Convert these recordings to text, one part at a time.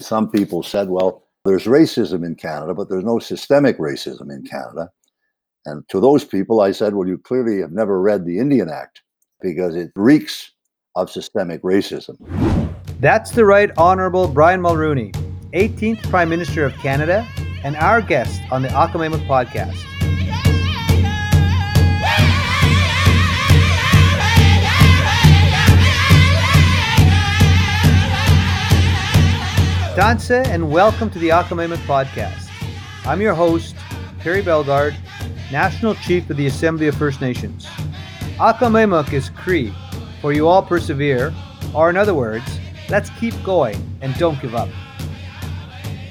some people said, well, there's racism in Canada, but there's no systemic racism in Canada. And to those people, I said, well, you clearly have never read the Indian Act because it reeks of systemic racism. That's the Right Honourable Brian Mulroney, 18th Prime Minister of Canada, and our guest on the Akamemuk podcast. Tansi and welcome to the Akamemuk podcast. I'm your host, Perry Bellegarde, National Chief of the Assembly of First Nations. Akamemuk is Cree, for you all persevere, or in other words, let's keep going and don't give up.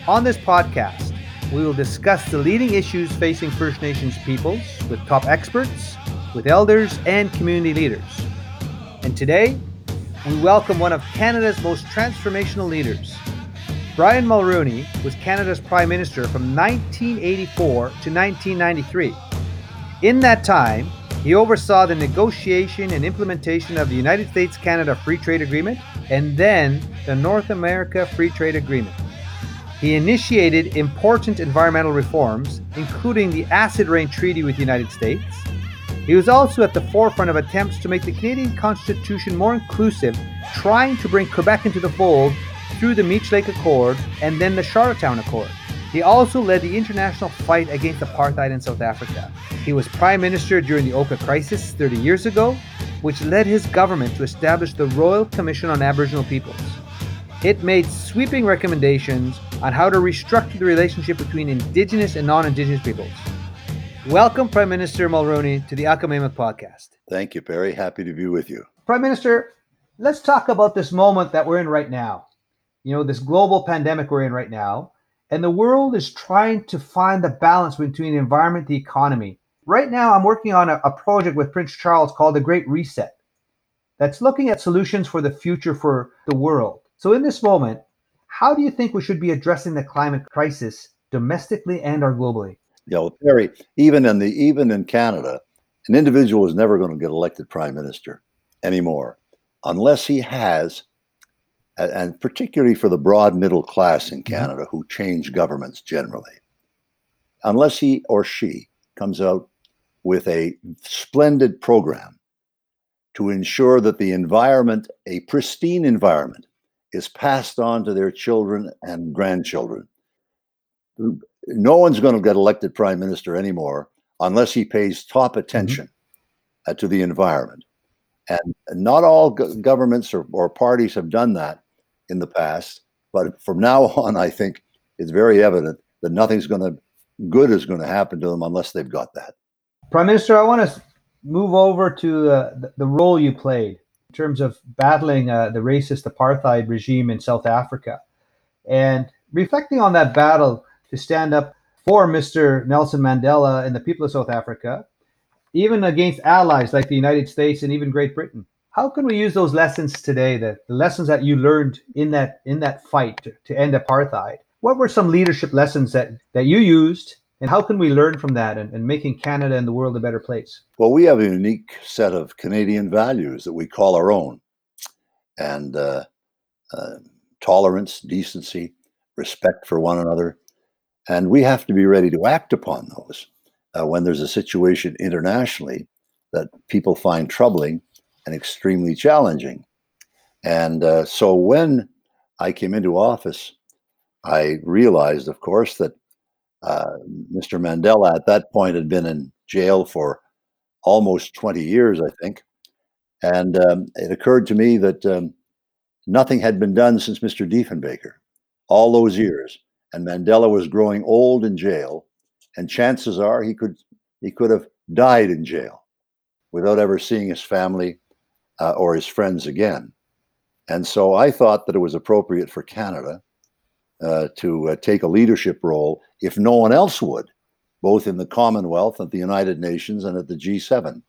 On this podcast, we will discuss the leading issues facing First Nations peoples with top experts, with elders, and community leaders. And today, we welcome one of Canada's most transformational leaders, Brian Mulroney was Canada's Prime Minister from 1984 to 1993. In that time, he oversaw the negotiation and implementation of the United States Canada Free Trade Agreement and then the North America Free Trade Agreement. He initiated important environmental reforms, including the Acid Rain Treaty with the United States. He was also at the forefront of attempts to make the Canadian Constitution more inclusive, trying to bring Quebec into the fold through the Meech Lake Accord and then the Charlottetown Accord. He also led the international fight against apartheid in South Africa. He was prime minister during the Oka crisis 30 years ago, which led his government to establish the Royal Commission on Aboriginal Peoples. It made sweeping recommendations on how to restructure the relationship between Indigenous and non Indigenous peoples. Welcome, Prime Minister Mulroney, to the Akamemuk podcast. Thank you, Perry. Happy to be with you. Prime Minister, let's talk about this moment that we're in right now you know, this global pandemic we're in right now. And the world is trying to find the balance between the environment, the economy. Right now, I'm working on a, a project with Prince Charles called the Great Reset that's looking at solutions for the future for the world. So, in this moment, how do you think we should be addressing the climate crisis domestically and or globally? Yeah, well, Perry, even in the even in Canada, an individual is never going to get elected prime minister anymore unless he has and particularly for the broad middle class in mm-hmm. Canada who change governments generally, unless he or she comes out with a splendid program to ensure that the environment, a pristine environment, is passed on to their children and grandchildren. No one's going to get elected prime minister anymore unless he pays top mm-hmm. attention mm-hmm. uh, to the environment. And not all go- governments or, or parties have done that in the past. But from now on, I think it's very evident that nothing's going to good is going to happen to them unless they've got that. Prime Minister, I want to move over to uh, the, role you played in terms of battling uh, the racist apartheid regime in South Africa and reflecting on that battle to stand up for Mr. Nelson Mandela and the people of South Africa, even against allies like the United States and even Great Britain how can we use those lessons today the, the lessons that you learned in that in that fight to, to end apartheid? What were some leadership lessons that that you used and how can we learn from that and, and making canada and the world a better place? Well we have a unique set of canadian values that we call our own. And uh, uh, tolerance decency respect for one another. And we have to be ready to act upon those uh, when there's a situation internationally that people find troubling and extremely challenging. And uh, so when I came into office, I realized, of course, that uh, Mr. Mandela at that point had been in jail for almost 20 years, I think. And um, it occurred to me that um, nothing had been done since Mr. Diefenbaker, all those years. And Mandela was growing old in jail, and chances are he could he could have died in jail without ever seeing his family uh, or his friends again. And so I thought that it was appropriate for Canada uh, to uh, take a leadership role if no one else would, both in the Commonwealth, at the United Nations, and at the G7.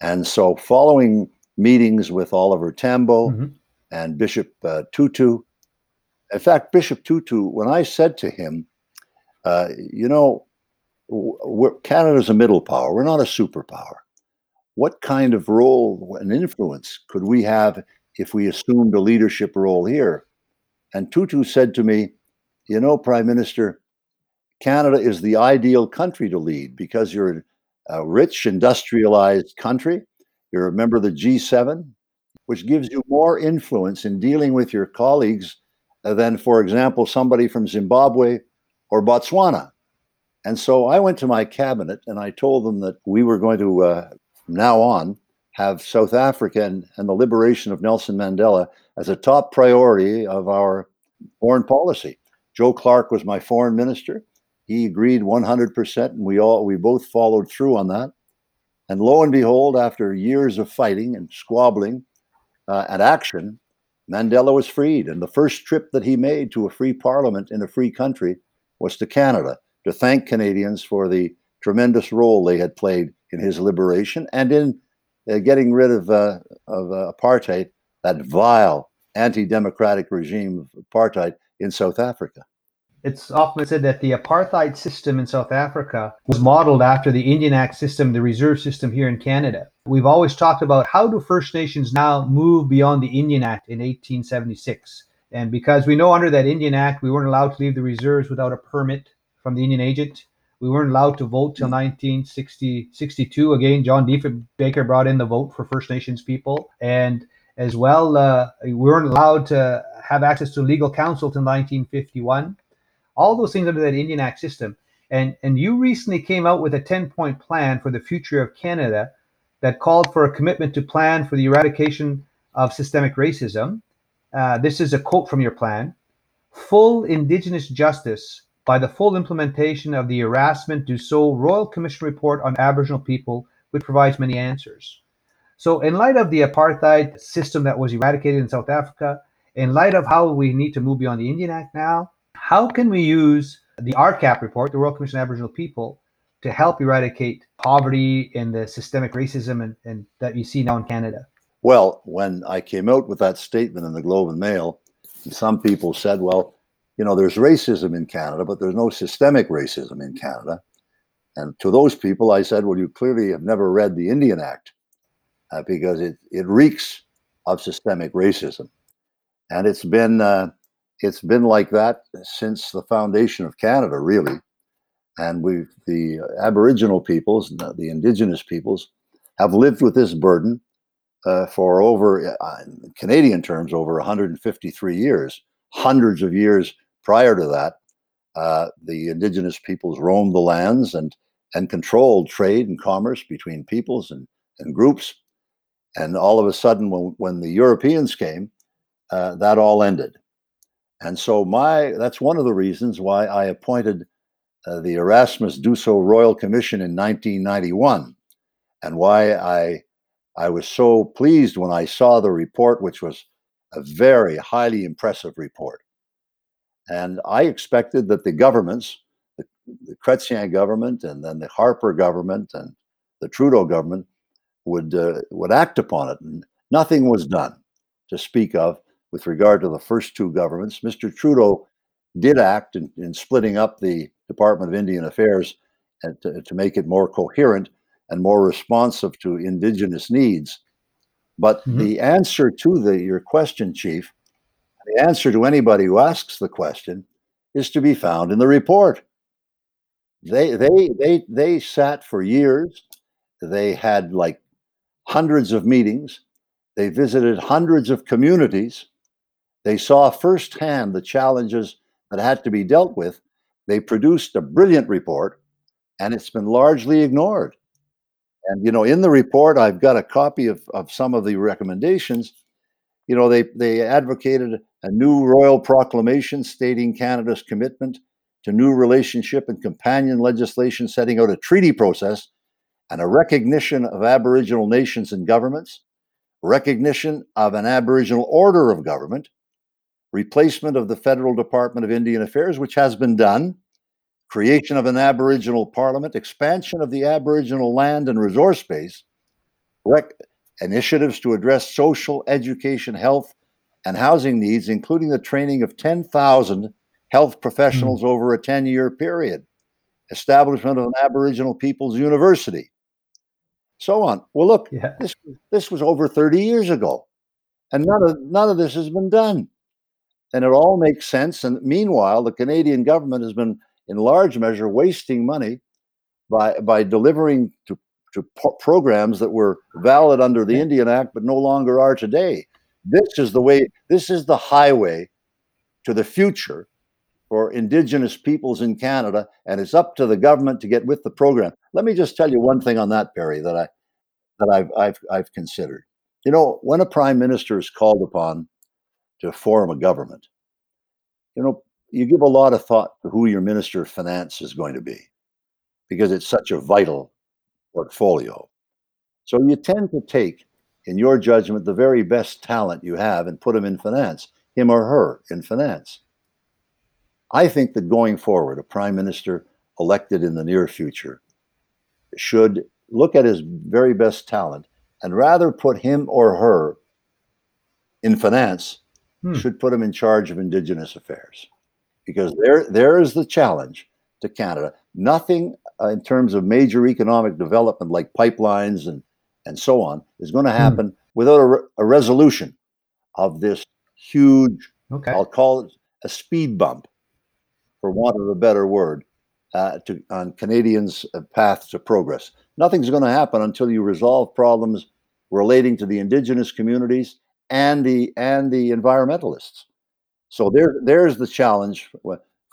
And so, following meetings with Oliver Tambo mm-hmm. and Bishop uh, Tutu, in fact, Bishop Tutu, when I said to him, uh, you know, Canada's a middle power, we're not a superpower what kind of role and influence could we have if we assumed a leadership role here? And Tutu said to me, You know, Prime Minister, Canada is the ideal country to lead because you're a rich, industrialized country. You're a member of the G7, which gives you more influence in dealing with your colleagues than, for example, somebody from Zimbabwe or Botswana. And so I went to my cabinet and I told them that we were going to, uh, from now on, have South Africa and, and the liberation of Nelson Mandela as a top priority of our foreign policy. Joe Clark was my foreign minister. He agreed 100%, and we all we both followed through on that. And lo and behold, after years of fighting and squabbling uh, and action, Mandela was freed. And the first trip that he made to a free parliament in a free country was to Canada to thank Canadians for the tremendous role they had played in his liberation and in uh, getting rid of, uh, of uh, apartheid, that vile anti-democratic regime of apartheid in South Africa. It's often said that the apartheid system in South Africa was modeled after the Indian Act system, the reserve system here in Canada. We've always talked about how do First Nations now move beyond the Indian Act in 1876. And because we know under that Indian Act, we weren't allowed to leave the reserves without a permit from the Indian agent. We weren't allowed to vote till 1962. Again, John Baker brought in the vote for First Nations people. And as well, uh, we weren't allowed to have access to legal counsel till 1951. All those things under that Indian Act system. And, and you recently came out with a 10 point plan for the future of Canada that called for a commitment to plan for the eradication of systemic racism. Uh, this is a quote from your plan full Indigenous justice by the full implementation of the Erasmus Dussault Royal Commission report on Aboriginal people, which provides many answers. So, in light of the apartheid system that was eradicated in South Africa, in light of how we need to move beyond the Indian Act now, how can we use the RCAP report, the Royal Commission on Aboriginal People, to help eradicate poverty and the systemic racism and, and that you see now in Canada? Well, when I came out with that statement in the Globe and Mail, some people said, well, you know, there's racism in Canada, but there's no systemic racism in Canada. And to those people, I said, well, you clearly have never read the Indian Act uh, because it, it reeks of systemic racism. And it's been, uh, it's been like that since the foundation of Canada, really. And we, the Aboriginal peoples, the Indigenous peoples, have lived with this burden uh, for over, uh, Canadian terms, over 153 years, hundreds of years prior to that, uh, the indigenous peoples roamed the lands and and controlled trade and commerce between peoples and, and groups. And all of a sudden, when, when the Europeans came, uh, that all ended. And so my that's one of the reasons why I appointed uh, the Erasmus Dussault Royal Commission in 1991, and why I I was so pleased when I saw the report, which was a very highly impressive report. And I expected that the governments, the, the Chrétien government and then the Harper government and the Trudeau government, would uh, would act upon it. And nothing was done to speak of with regard to the first two governments. Mr. Trudeau did act in, in splitting up the Department of Indian Affairs and to, to make it more coherent and more responsive to Indigenous needs. But mm-hmm. the answer to the your question, Chief, the answer to anybody who asks the question is to be found in the report. They they they they sat for years. They had like hundreds of meetings. They visited hundreds of communities. They saw firsthand the challenges that had to be dealt with. They produced a brilliant report, and it's been largely ignored. And you know, in the report, I've got a copy of, of some of the recommendations. You know, they they advocated a new royal proclamation stating Canada's commitment to new relationship and companion legislation setting out a treaty process and a recognition of Aboriginal nations and governments, recognition of an Aboriginal order of government, replacement of the Federal Department of Indian Affairs, which has been done, creation of an Aboriginal Parliament, expansion of the Aboriginal land and resource base, rec- initiatives to address social, education, health, and housing needs, including the training of 10,000 health professionals mm. over a 10 year period, establishment of an Aboriginal People's University, so on. Well, look, yeah. this, this was over 30 years ago, and none of, none of this has been done. and it all makes sense. And meanwhile, the Canadian government has been, in large measure, wasting money by by delivering to to po- programs that were valid under the Indian Act but no longer are today. This is the way. This is the highway to the future for Indigenous peoples in Canada, and it's up to the government to get with the program. Let me just tell you one thing on that, Perry, that I that I've I've, I've considered. You know, when a prime minister is called upon to form a government, you know, you give a lot of thought to who your minister of finance is going to be, because it's such a vital portfolio. So you tend to take, in your judgment, the very best talent you have and put him in finance, him or her in finance. I think that going forward, a prime minister elected in the near future should look at his very best talent and rather put him or her in finance, hmm. should put him in charge of Indigenous affairs. Because there, there is the challenge to Canada. Nothing uh, in terms of major economic development like pipelines and, and so on is going to hmm. happen hmm. without a, re- a, resolution of this huge, okay. I'll call it a speed bump, for want of a better word, uh, to, on Canadians' uh, path to progress. Nothing's going to happen until you resolve problems relating to the indigenous communities and the and the environmentalists. So there there's the challenge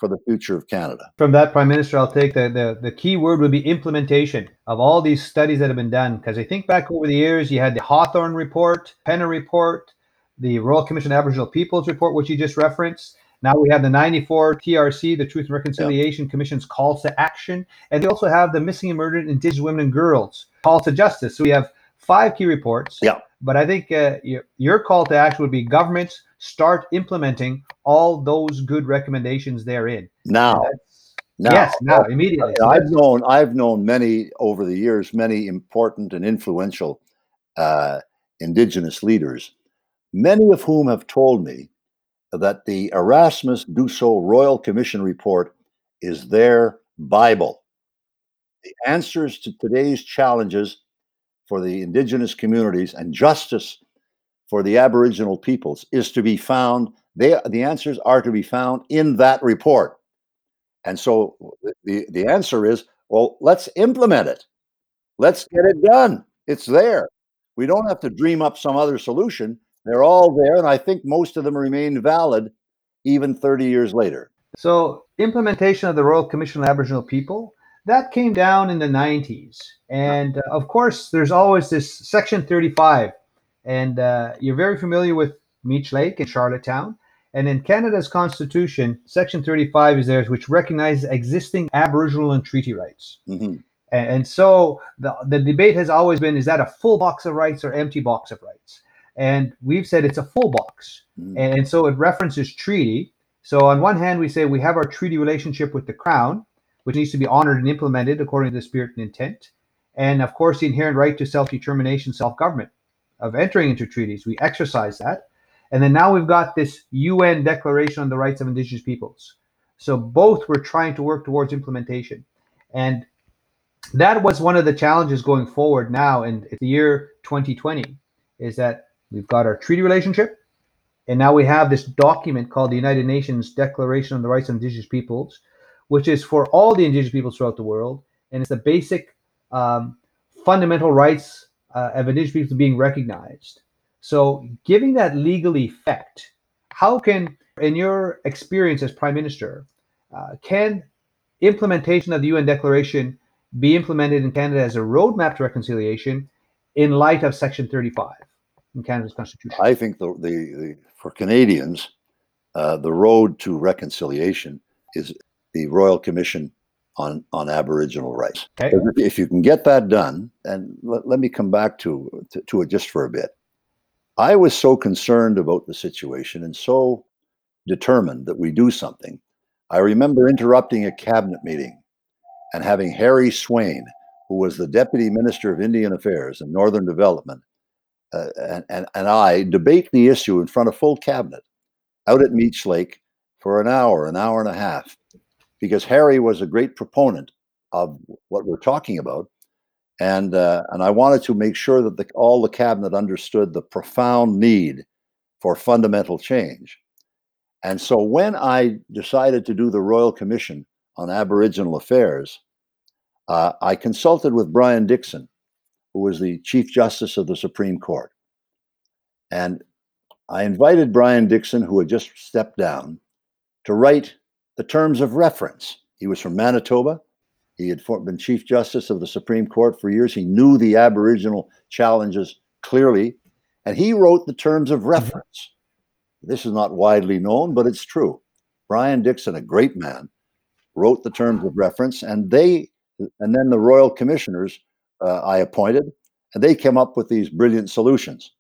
for the future of Canada. From that, Prime Minister, I'll take the, the, the key word would be implementation of all these studies that have been done. Because I think back over the years, you had the Hawthorn report, Penner report, the Royal Commission on Aboriginal Peoples report, which you just referenced. Now we have the 94 TRC, the Truth and Reconciliation Commission's calls to action. And they also have the Missing and Murdered Indigenous Women and Girls call to justice. So we have five key reports. Yeah. But I think uh, your, your call to action would be governments start implementing all those good recommendations therein. Now. Now, yes, now immediately. I've known I've known many over the years, many important and influential uh, indigenous leaders, many of whom have told me that the Erasmus Dussault Royal Commission report is their Bible. The answers to today's challenges for the indigenous communities and justice for the Aboriginal peoples is to be found. They, the answers are to be found in that report. And so the, the answer is well, let's implement it. Let's get it done. It's there. We don't have to dream up some other solution. They're all there. And I think most of them remain valid even 30 years later. So, implementation of the Royal Commission on Aboriginal People that came down in the 90s. And uh, of course, there's always this Section 35. And uh, you're very familiar with Meech Lake and Charlottetown. And in Canada's Constitution, Section 35 is there, which recognizes existing Aboriginal and treaty rights. Mm-hmm. And, and, so the, the debate has always been is that a full box of rights or empty box of rights? And we've said it's a full box. Mm-hmm. And, and so it references treaty. So on one hand, we say we have our treaty relationship with the Crown, which needs to be honored and implemented according to the spirit and intent. And of course, the inherent right to self determination, self government of entering into treaties. We exercise that. And then now we've got this UN Declaration on the Rights of Indigenous Peoples. So both were trying to work towards implementation. And that was one of the challenges going forward now in the year 2020 is that we've got our treaty relationship and now we have this document called the United Nations Declaration on the Rights of Indigenous Peoples, which is for all the indigenous peoples throughout the world, and it's the basic um, fundamental rights uh, of indigenous people being recognized. So, giving that legal effect, how can, in your experience as Prime Minister, uh, can implementation of the UN Declaration be implemented in Canada as a roadmap to reconciliation in light of Section 35 in Canada's Constitution? I think the, the, the for Canadians, uh, the road to reconciliation is the Royal Commission on on Aboriginal rights. Okay. If you can get that done, and let, let me come back to, to, to it just for a bit. I was so concerned about the situation and so determined that we do something. I remember interrupting a cabinet meeting and having Harry Swain, who was the Deputy Minister of Indian Affairs and Northern Development, uh, and, and, and I debate the issue in front of full cabinet out at Meech Lake for an hour, an hour and a half because Harry was a great proponent of what we're talking about, and uh, and I wanted to make sure that the, all the cabinet understood the profound need for fundamental change. And so when I decided to do the Royal Commission on Aboriginal Affairs, uh, I consulted with Brian Dickson, who was the Chief Justice of the Supreme Court. And I invited Brian Dickson, who had just stepped down, to write the terms of reference. He was from Manitoba. He had been Chief Justice of the Supreme Court for years. He knew the Aboriginal challenges clearly, and he wrote the terms of reference. This is not widely known, but it's true. Brian Dickson, a great man, wrote the terms of reference, and they, and then the royal commissioners uh, I appointed, and they came up with these brilliant solutions.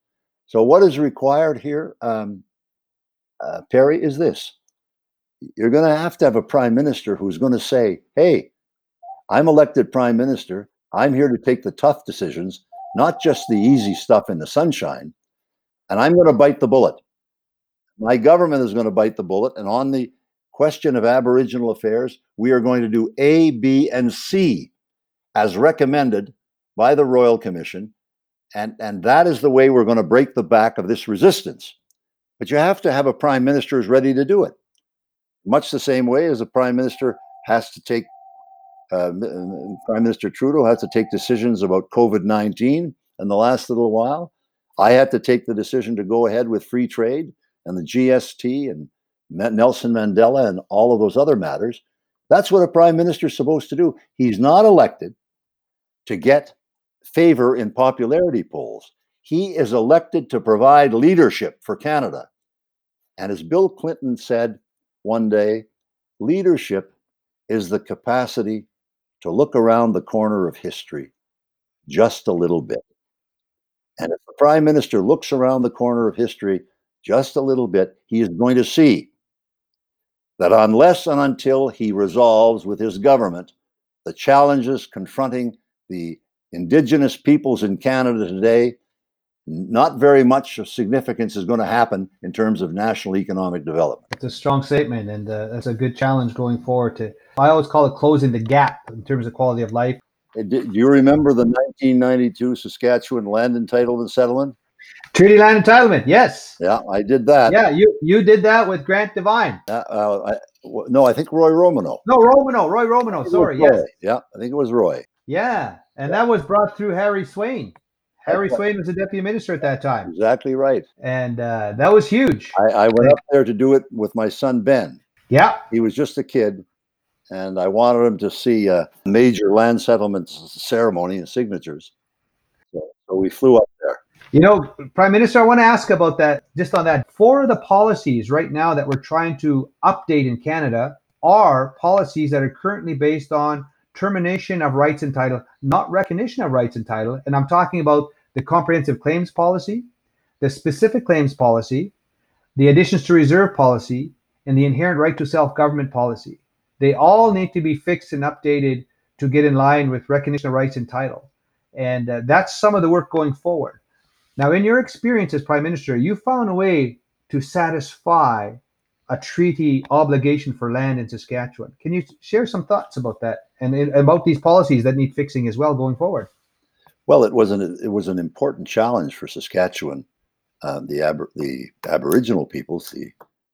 So, what is required here, um, uh, Perry, is this: you're going to have to have a prime minister who's going to say, "Hey, I'm elected prime minister. I'm here to take the tough decisions, not just the easy stuff in the sunshine, and I'm going to bite the bullet." My government is going to bite the bullet. And on the question of Aboriginal affairs, we are going to do A, B, and C as recommended by the Royal Commission. And, and that is the way we're going to break the back of this resistance. But you have to have a prime minister who's ready to do it. Much the same way as the prime minister has to take, uh, Prime Minister Trudeau has to take decisions about COVID 19 in the last little while. I had to take the decision to go ahead with free trade and the GST and Nelson Mandela and all of those other matters. That's what a prime minister is supposed to do. He's not elected to get favor in popularity polls. He is elected to provide leadership for Canada. And as Bill Clinton said one day, leadership is the capacity to look around the corner of history just a little bit. And if the prime minister looks around the corner of history just a little bit, he is going to see that unless and until he resolves with his government the challenges confronting the indigenous peoples in Canada today, not very much of significance is going to happen in terms of national economic development. It's a strong statement, and uh, that's a good challenge going forward. To I always call it closing the gap in terms of quality of life. Do you remember the 1992 Saskatchewan land entitlement settlement? Treaty land entitlement, yes. Yeah, I did that. Yeah, you you did that with Grant Devine. Uh, uh, I, no, I think Roy Romano. No, Romanow, Roy Romanow. Sorry, Roy. yes. Yeah, I think it was Roy. Yeah, and that was brought through Harry Swain. Harry That's Swain was the deputy minister at that time, Exactly right. and uh, that was huge. I, I went up there to do it with my son Ben. Yeah, He was just a kid, and I wanted him to see a major land settlement ceremony and signatures. So, so we flew up there. You know, Prime Minister, I want to ask about that. Just on that, four of the policies right now that we're trying to update in Canada are policies that are currently based on termination of rights and title, not recognition of rights and title. And I'm talking about the comprehensive claims policy, the specific claims policy, the additions to reserve policy, and the inherent right to self government policy. They all need to be fixed and updated to get in line with recognition of rights and title. And uh, that's some of the work going forward. Now, in your experience as Prime Minister, you found a way to satisfy a treaty obligation for land in Saskatchewan. Can you share some thoughts about that and about these policies that need fixing as well going forward? Well, it was an it was an important challenge for Saskatchewan, uh, the Aber, the Aboriginal peoples, the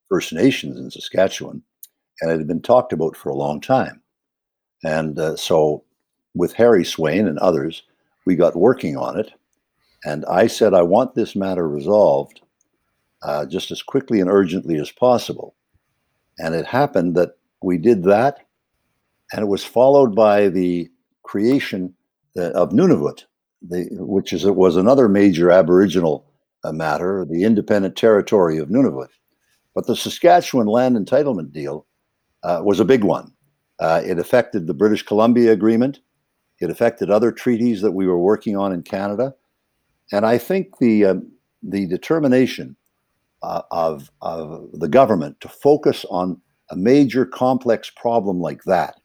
First Nations in Saskatchewan, and it had been talked about for a long time. And uh, so, with Harry Swain and others, we got working on it. And I said, I want this matter resolved uh, just as quickly and urgently as possible. And it happened that we did that, and it was followed by the creation uh, of Nunavut, the, which is was another major Aboriginal uh, matter, the independent territory of Nunavut. But the Saskatchewan land entitlement deal uh, was a big one. Uh, it affected the British Columbia Agreement. It affected other treaties that we were working on in Canada, and I think the um, the determination uh, of of the government to focus on a major complex problem like that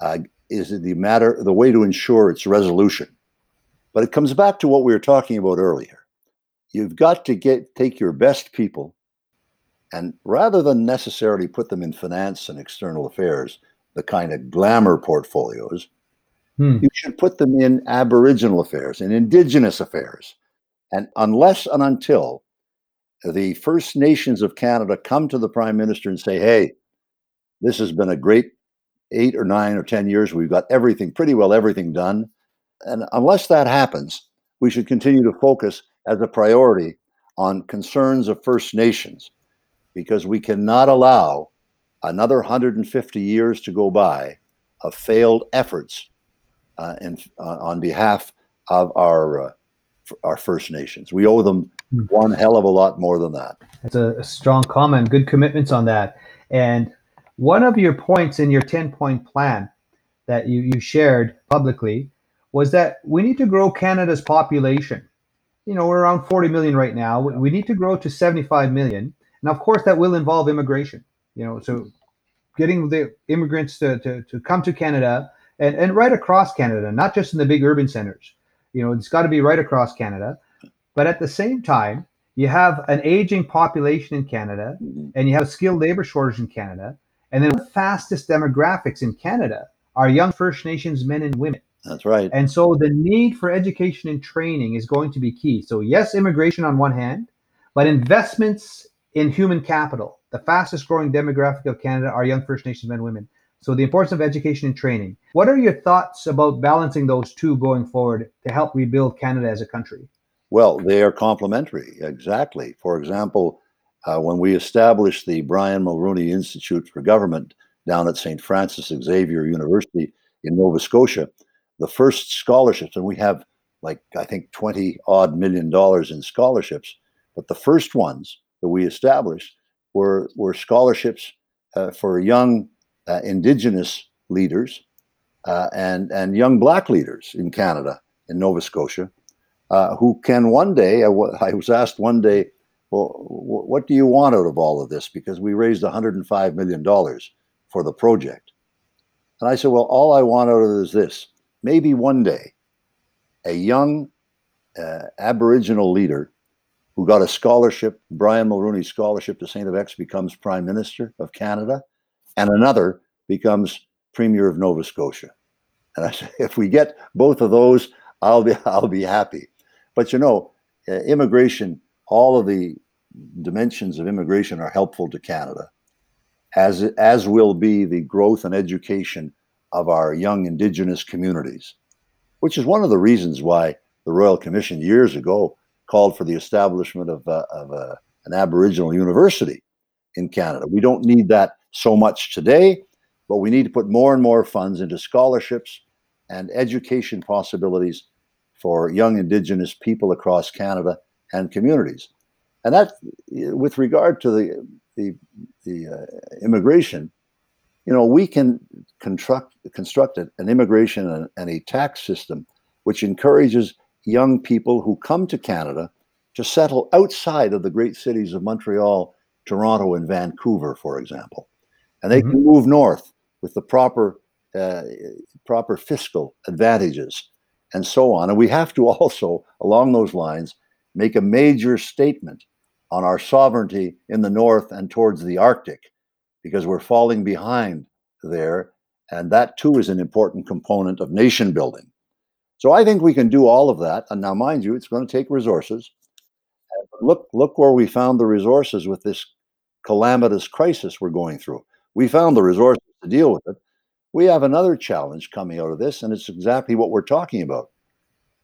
uh, is the matter the way to ensure its resolution. But it comes back to what we were talking about earlier. You've got to get take your best people, and rather than necessarily put them in finance and external affairs, the kind of glamour portfolios, Hmm. you should put them in Aboriginal affairs and Indigenous affairs. And unless and until the First Nations of Canada come to the Prime Minister and say, hey, this has been a great eight or nine or 10 years. We've got everything, pretty well everything done. And unless that happens, we should continue to focus as a priority on concerns of First Nations because we cannot allow another 150 years to go by of failed efforts uh, in, uh, on behalf of our uh, our First Nations. We owe them. Mm. one hell of a lot more than that. That's a, a strong comment. Good commitments on that. And one of your points in your 10 point plan that you, you shared publicly was that we need to grow Canada's population. You know, we're around 40 million right now. We need to grow to 75 million. And of course, that will involve immigration. You know, so getting the immigrants to, to, to come to Canada and, and right across Canada, not just in the big urban centers. You know, it's got to be right across Canada. But at the same time, you have an aging population in Canada mm-hmm. and you have a skilled labor shortage in Canada. And then the fastest demographics in Canada are young First Nations men and women. That's right. And so the need for education and training is going to be key. So, yes, immigration on one hand, but investments in human capital. The fastest growing demographic of Canada are young First Nations men and women. So, the importance of education and training. What are your thoughts about balancing those two going forward to help rebuild Canada as a country? Well, they are complementary, exactly. For example, uh, when we established the Brian Mulroney Institute for Government down at St. Francis Xavier University in Nova Scotia, the first scholarships, and we have like, I think, 20 odd million dollars in scholarships, but the first ones that we established were, were scholarships uh, for young uh, Indigenous leaders uh, and, and young Black leaders in Canada, in Nova Scotia, uh, who can one day, I, w- I was asked one day, well, w- what do you want out of all of this? Because we raised $105 million for the project. And I said, well, all I want out of it is this maybe one day a young uh, Aboriginal leader who got a scholarship, Brian Mulroney scholarship to St. FX, becomes Prime Minister of Canada, and another becomes Premier of Nova Scotia. And I said, if we get both of those, I'll be I'll be happy. But you know, uh, immigration, all of the dimensions of immigration are helpful to Canada, as as will be the growth and education of our young Indigenous communities, which is one of the reasons why the Royal Commission years ago called for the establishment of, uh, of uh, an Aboriginal university in Canada. We don't need that so much today, but we need to put more and more funds into scholarships and education possibilities for young Indigenous people across Canada and communities. And that, with regard to the the, the uh, immigration, you know, we can construct construct an immigration and, and a tax system which encourages young people who come to Canada to settle outside of the great cities of Montreal, Toronto, and Vancouver, for example, and they mm-hmm. can move north with the proper uh, proper fiscal advantages and so on. And we have to also, along those lines, make a major statement on our sovereignty in the north and towards the Arctic because we're falling behind there. And that too is an important component of nation building. So I think we can do all of that. And now, mind you, it's going to take resources. Look, look where we found the resources with this calamitous crisis we're going through. We found the resources to deal with it. We have another challenge coming out of this, and it's exactly what we're talking about.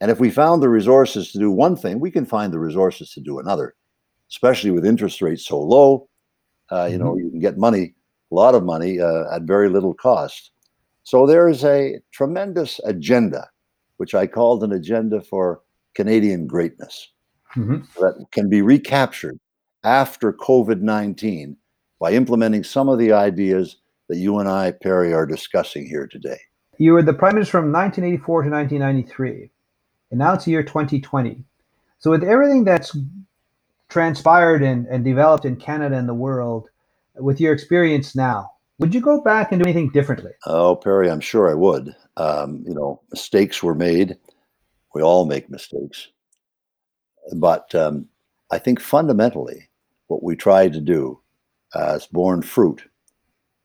And if we found the resources to do one thing, we can find the resources to do another, especially with interest rates so low. Uh, you know, mm-hmm. you can get money a lot of money uh, at very little cost. So there is a tremendous agenda, which I called an agenda for Canadian greatness, mm-hmm. that can be recaptured after COVID 19 by implementing some of the ideas that you and I, Perry, are discussing here today. You were the Prime Minister from 1984 to 1993, and now it's the year 2020. So, with everything that's transpired and, and developed in Canada and the world, with your experience now, would you go back and do anything differently? Oh, Perry, I'm sure I would. Um, you know, mistakes were made. We all make mistakes. But um, I think fundamentally, what we tried to do uh, has borne fruit.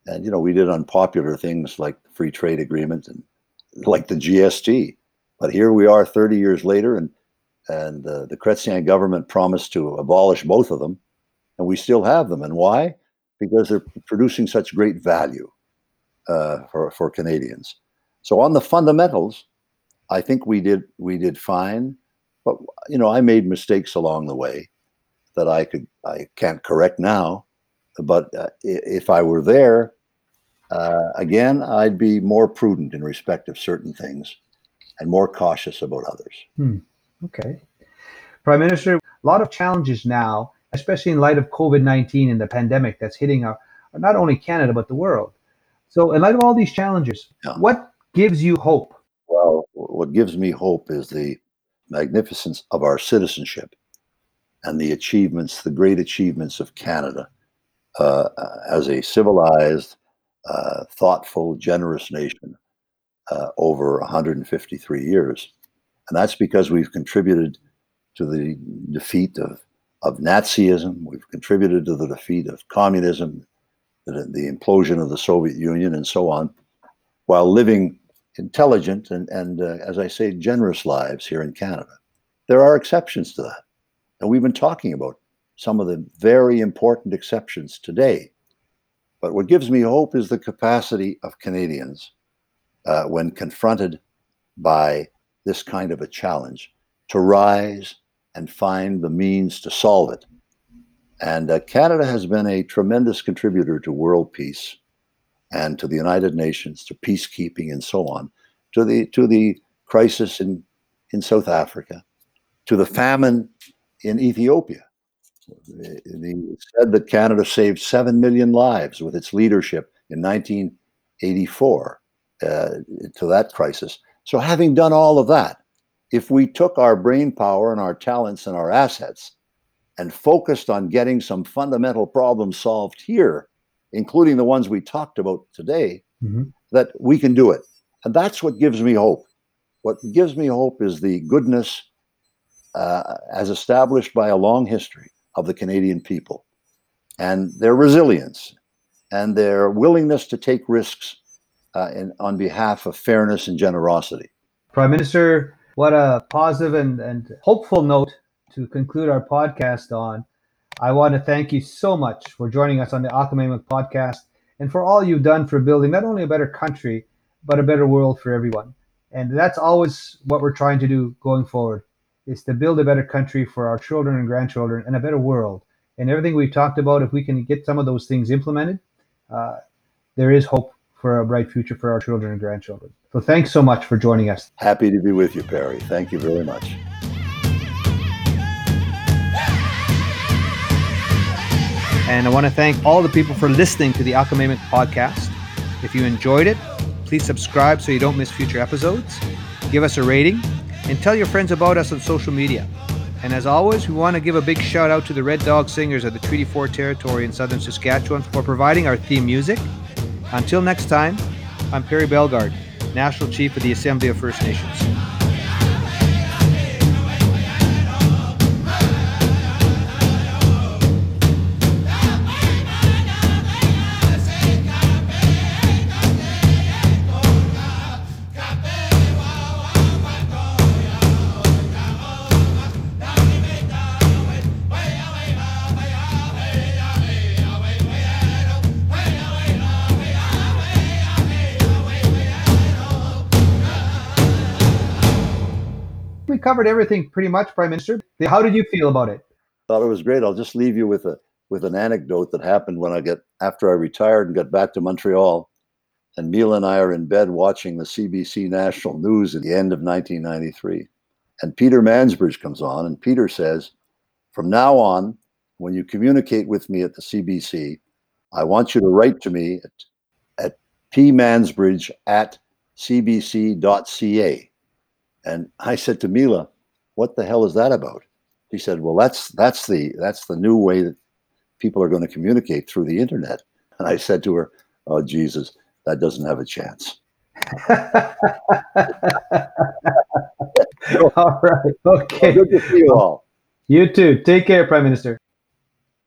And, you know, we did unpopular things like the free trade agreement and like the GST. But here we are 30 years later, and, and uh, the Chrétien government promised to abolish both of them and we still have them. And why? Because they're producing such great value uh, for for Canadians. So on the fundamentals, I think we did we did fine, but you know I made mistakes along the way that I could I can't correct now. But uh, if I were there uh, again, I'd be more prudent in respect of certain things and more cautious about others. Hmm. Okay. Prime Minister, a lot of challenges now, especially in light of COVID 19 and the pandemic that's hitting our, not only Canada, but the world. So, in light of all these challenges, yeah. what gives you hope? Well, what gives me hope is the magnificence of our citizenship and the achievements, the great achievements of Canada uh, as a civilized, uh, thoughtful, generous nation uh, over 153 years. And that's because we've contributed to the defeat of, of Nazism, we've contributed to the defeat of communism, the, the implosion of the Soviet Union, and so on, while living intelligent and, and uh, as I say, generous lives here in Canada. There are exceptions to that. And we've been talking about some of the very important exceptions today. But what gives me hope is the capacity of Canadians uh, when confronted by this kind of a challenge to rise and find the means to solve it. And uh, Canada has been a tremendous contributor to world peace and to the United Nations, to peacekeeping and so on, to the to the crisis in, in South Africa, to the famine in Ethiopia. It said that Canada saved 7 million lives with its leadership in 1984 uh, to that crisis. So, having done all of that, if we took our brain power and our talents and our assets and focused on getting some fundamental problems solved here, including the ones we talked about today, mm-hmm. that we can do it. And that's what gives me hope. What gives me hope is the goodness uh, as established by a long history of the Canadian people and their resilience and their willingness to take risks uh, in, on behalf of fairness and generosity. Prime Minister, what a positive and, and hopeful note to conclude our podcast on. I want to thank you so much for joining us on the Akamaimak podcast and for all you've done for building not only a better country, but a better world for everyone. And that's always what we're trying to do going forward is to build a better country for our children and grandchildren and a better world. And everything we've talked about, if we can get some of those things implemented, uh, there is hope for a bright future for our children and grandchildren. So thanks so much for joining us. Happy to be with you, Perry. Thank you very much. And I want to thank all the people for listening to the Akamaimak podcast. If you enjoyed it, please subscribe so you don't miss future episodes. Give us a rating and tell your friends about us on social media. And as always, we want to give a big shout out to the Red Dog Singers of the Treaty 4 territory in southern Saskatchewan for providing our theme music. Until next time, I'm Perry Bellegarde, National Chief of the Assembly of First Nations. Covered everything pretty much, Prime Minister. How did you feel about it? Thought it was great. I'll just leave you with a with an anecdote that happened when I get after I retired and got back to Montreal. And Mila and I are in bed watching the CBC national news at the end of 1993. And Peter Mansbridge comes on, and Peter says, From now on, when you communicate with me at the CBC, I want you to write to me at, at pmansbridge at cbc.ca. And I said to Mila, "What the hell is that about?" She said, "Well, that's that's the that's the new way that people are going to communicate through the internet." And I said to her, "Oh Jesus, that doesn't have a chance." all right. Okay. Well, good to see you all. You too. Take care, Prime Minister.